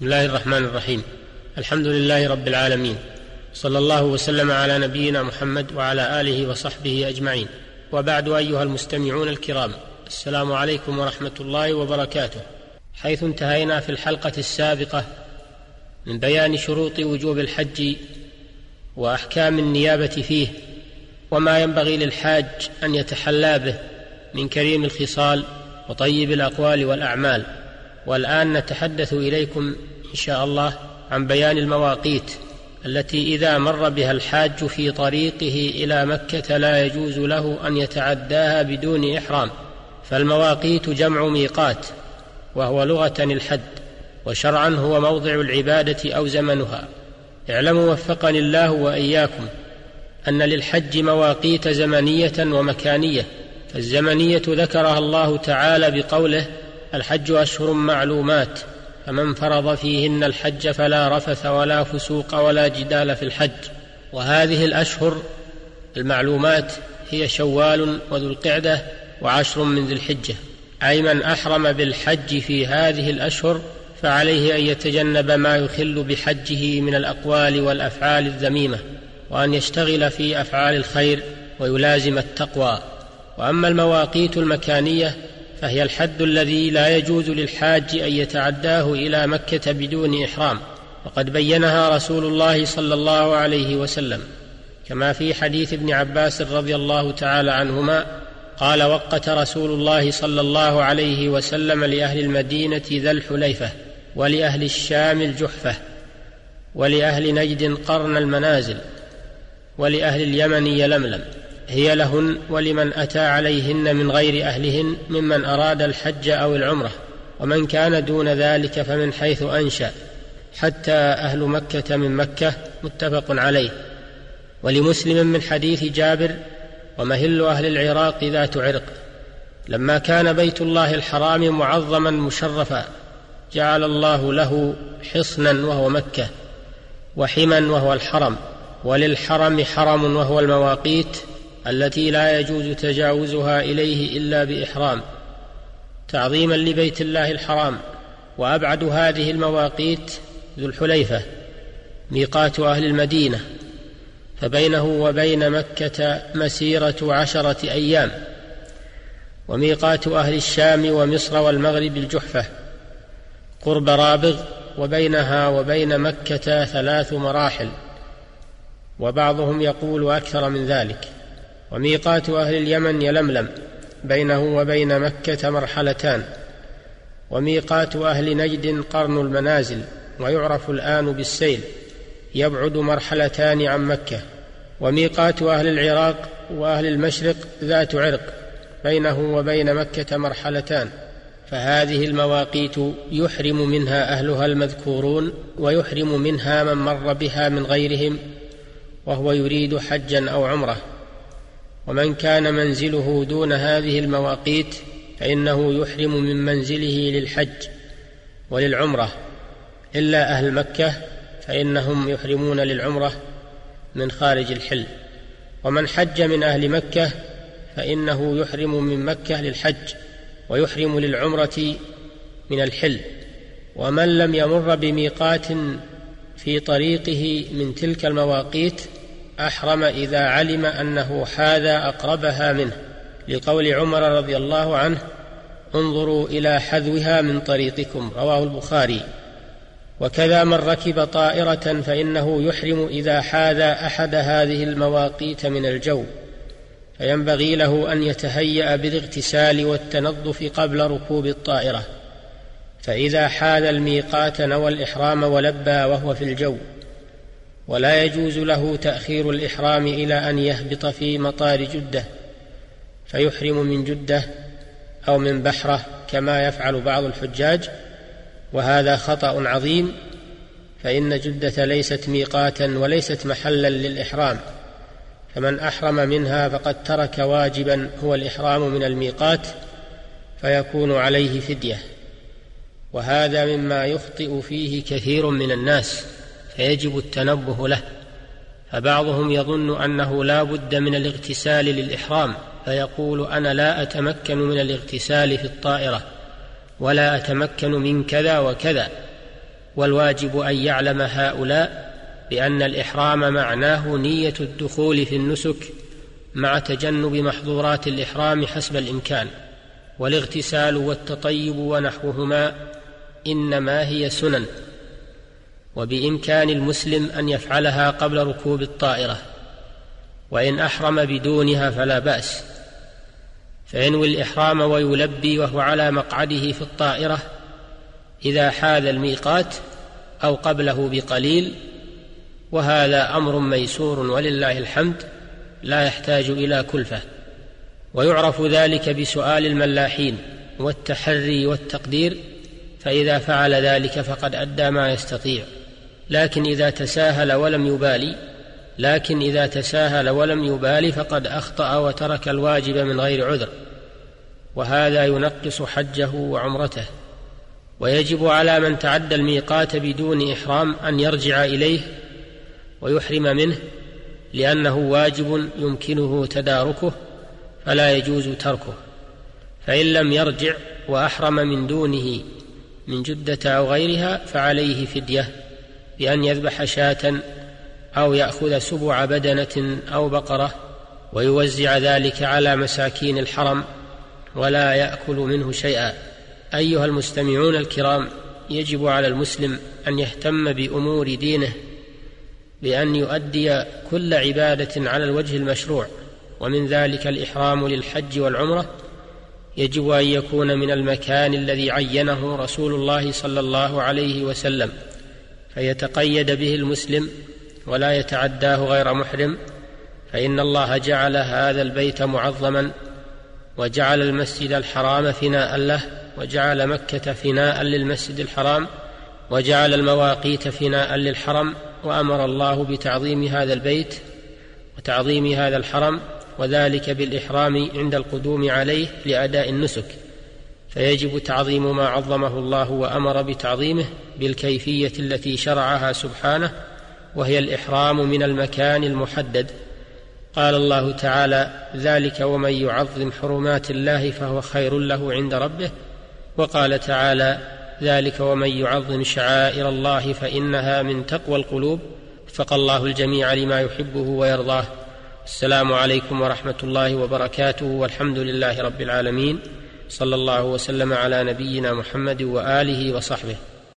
بسم الله الرحمن الرحيم. الحمد لله رب العالمين. صلى الله وسلم على نبينا محمد وعلى آله وصحبه أجمعين. وبعد أيها المستمعون الكرام السلام عليكم ورحمة الله وبركاته. حيث انتهينا في الحلقة السابقة من بيان شروط وجوب الحج وأحكام النيابة فيه وما ينبغي للحاج أن يتحلى به من كريم الخصال وطيب الأقوال والأعمال. والآن نتحدث إليكم إن شاء الله عن بيان المواقيت التي إذا مر بها الحاج في طريقه إلى مكة لا يجوز له أن يتعداها بدون إحرام فالمواقيت جمع ميقات وهو لغة الحد وشرعا هو موضع العبادة أو زمنها. اعلموا وفقني الله وإياكم أن للحج مواقيت زمنية ومكانية فالزمنية ذكرها الله تعالى بقوله الحج أشهر معلومات فمن فرض فيهن الحج فلا رفث ولا فسوق ولا جدال في الحج. وهذه الأشهر المعلومات هي شوال وذو القعدة وعشر من ذي الحجة. أي من أحرم بالحج في هذه الأشهر فعليه أن يتجنب ما يخل بحجه من الأقوال والأفعال الذميمة وأن يشتغل في أفعال الخير ويلازم التقوى. وأما المواقيت المكانية فهي الحد الذي لا يجوز للحاج أن يتعداه إلى مكة بدون إحرام. وقد بينها رسول الله صلى الله عليه وسلم. كما في حديث ابن عباس رضي الله تعالى عنهما قال وقت رسول الله صلى الله عليه وسلم لأهل المدينة ذا الحليفة ولأهل الشام الجحفة ولأهل نجد قرن المنازل ولأهل اليمن يلملم. هي لهن ولمن أتى عليهن من غير أهلهن ممن أراد الحج أو العمرة ومن كان دون ذلك فمن حيث أنشأ حتى أهل مكة من مكة متفق عليه. ولمسلم من حديث جابر ومهل أهل العراق ذات عرق. لما كان بيت الله الحرام معظما مشرفا جعل الله له حصنا وهو مكة وحما وهو الحرم وللحرم حرم وهو المواقيت التي لا يجوز تجاوزها إليه إلا بإحرام تعظيما لبيت الله الحرام وأبعد هذه المواقيت ذو الحليفة ميقات أهل المدينة فبينه وبين مكة مسيرة عشرة أيام وميقات أهل الشام ومصر والمغرب الجحفة قرب رابغ وبينها وبين مكة ثلاث مراحل وبعضهم يقول أكثر من ذلك. وميقات أهل اليمن يلملم بينه وبين مكة مرحلتان. وميقات أهل نجد قرن المنازل ويعرف الآن بالسيل يبعد مرحلتان عن مكة. وميقات أهل العراق وأهل المشرق ذات عرق بينه وبين مكة مرحلتان. فهذه المواقيت يحرم منها أهلها المذكورون ويحرم منها من مر بها من غيرهم وهو يريد حجا أو عمرة. ومن كان منزله دون هذه المواقيت فإنه يحرم من منزله للحج وللعمرة. إلا أهل مكة فإنهم يحرمون للعمرة من خارج الحل. ومن حج من أهل مكة فإنه يحرم من مكة للحج ويحرم للعمرة من الحل. ومن لم يمر بميقات في طريقه من تلك المواقيت أحرم إذا علم أنه حاذى أقربها منه. لقول عمر رضي الله عنه انظروا إلى حذوها من طريقكم. رواه البخاري. وكذا من ركب طائرة فإنه يحرم إذا حاذى أحد هذه المواقيت من الجو. فينبغي له أن يتهيأ بالاغتسال والتنظف قبل ركوب الطائرة. فإذا حاذ الميقات نوى الإحرام ولبى وهو في الجو. ولا يجوز له تأخير الإحرام إلى أن يهبط في مطار جدة فيحرم من جدة أو من بحرة كما يفعل بعض الحجاج وهذا خطأ عظيم فإن جدة ليست ميقاتا وليست محلا للإحرام فمن أحرم منها فقد ترك واجبا هو الإحرام من الميقات فيكون عليه فدية وهذا مما يخطئ فيه كثير من الناس. فيجب التنبه له فبعضهم يظن أنه لا بد من الاغتسال للإحرام فيقول أنا لا أتمكن من الاغتسال في الطائرة ولا أتمكن من كذا وكذا والواجب أن يعلم هؤلاء بأن الإحرام معناه نية الدخول في النسك مع تجنب محظورات الإحرام حسب الإمكان والاغتسال والتطيب ونحوهما إنما هي سنن. وبإمكان المسلم أن يفعلها قبل ركوب الطائرة وإن أحرم بدونها فلا بأس. فينوي الإحرام ويلبي وهو على مقعده في الطائرة إذا حاذ الميقات أو قبله بقليل وهذا أمر ميسور ولله الحمد لا يحتاج إلى كلفة. ويعرف ذلك بسؤال الملاحين والتحري والتقدير فإذا فعل ذلك فقد أدى ما يستطيع. لكن إذا تساهل ولم يبالي لكن إذا تساهل ولم يبالي فقد أخطأ وترك الواجب من غير عذر. وهذا ينقص حجه وعمرته. ويجب على من تعدى الميقات بدون إحرام أن يرجع إليه ويحرم منه لأنه واجب يمكنه تداركه فلا يجوز تركه. فإن لم يرجع وأحرم من دونه من جدة أو غيرها فعليه فدية. بأن يذبح شاة أو يأخذ سبع بدنة أو بقرة ويوزع ذلك على مساكين الحرم ولا يأكل منه شيئا. أيها المستمعون الكرام يجب على المسلم أن يهتم بأمور دينه بأن يؤدي كل عبادة على الوجه المشروع ومن ذلك الإحرام للحج والعمرة. يجب أن يكون من المكان الذي عينه رسول الله صلى الله عليه وسلم. فيتقيد به المسلم ولا يتعداه غير محرم فإن الله جعل هذا البيت معظما وجعل المسجد الحرام فناء له وجعل مكة فناء للمسجد الحرام وجعل المواقيت فناء للحرم وأمر الله بتعظيم هذا البيت وتعظيم هذا الحرم وذلك بالإحرام عند القدوم عليه لأداء النسك. فيجب تعظيم ما عظمه الله وأمر بتعظيمه بالكيفية التي شرعها سبحانه وهي الإحرام من المكان المحدد. قال الله تعالى ذلك ومن يعظم حرمات الله فهو خير له عند ربه وقال تعالى ذلك ومن يعظم شعائر الله فإنها من تقوى القلوب وفق الله الجميع لما يحبه ويرضاه. السلام عليكم ورحمة الله وبركاته والحمد لله رب العالمين. صلى الله وسلم على نبينا محمد وآله وصحبه.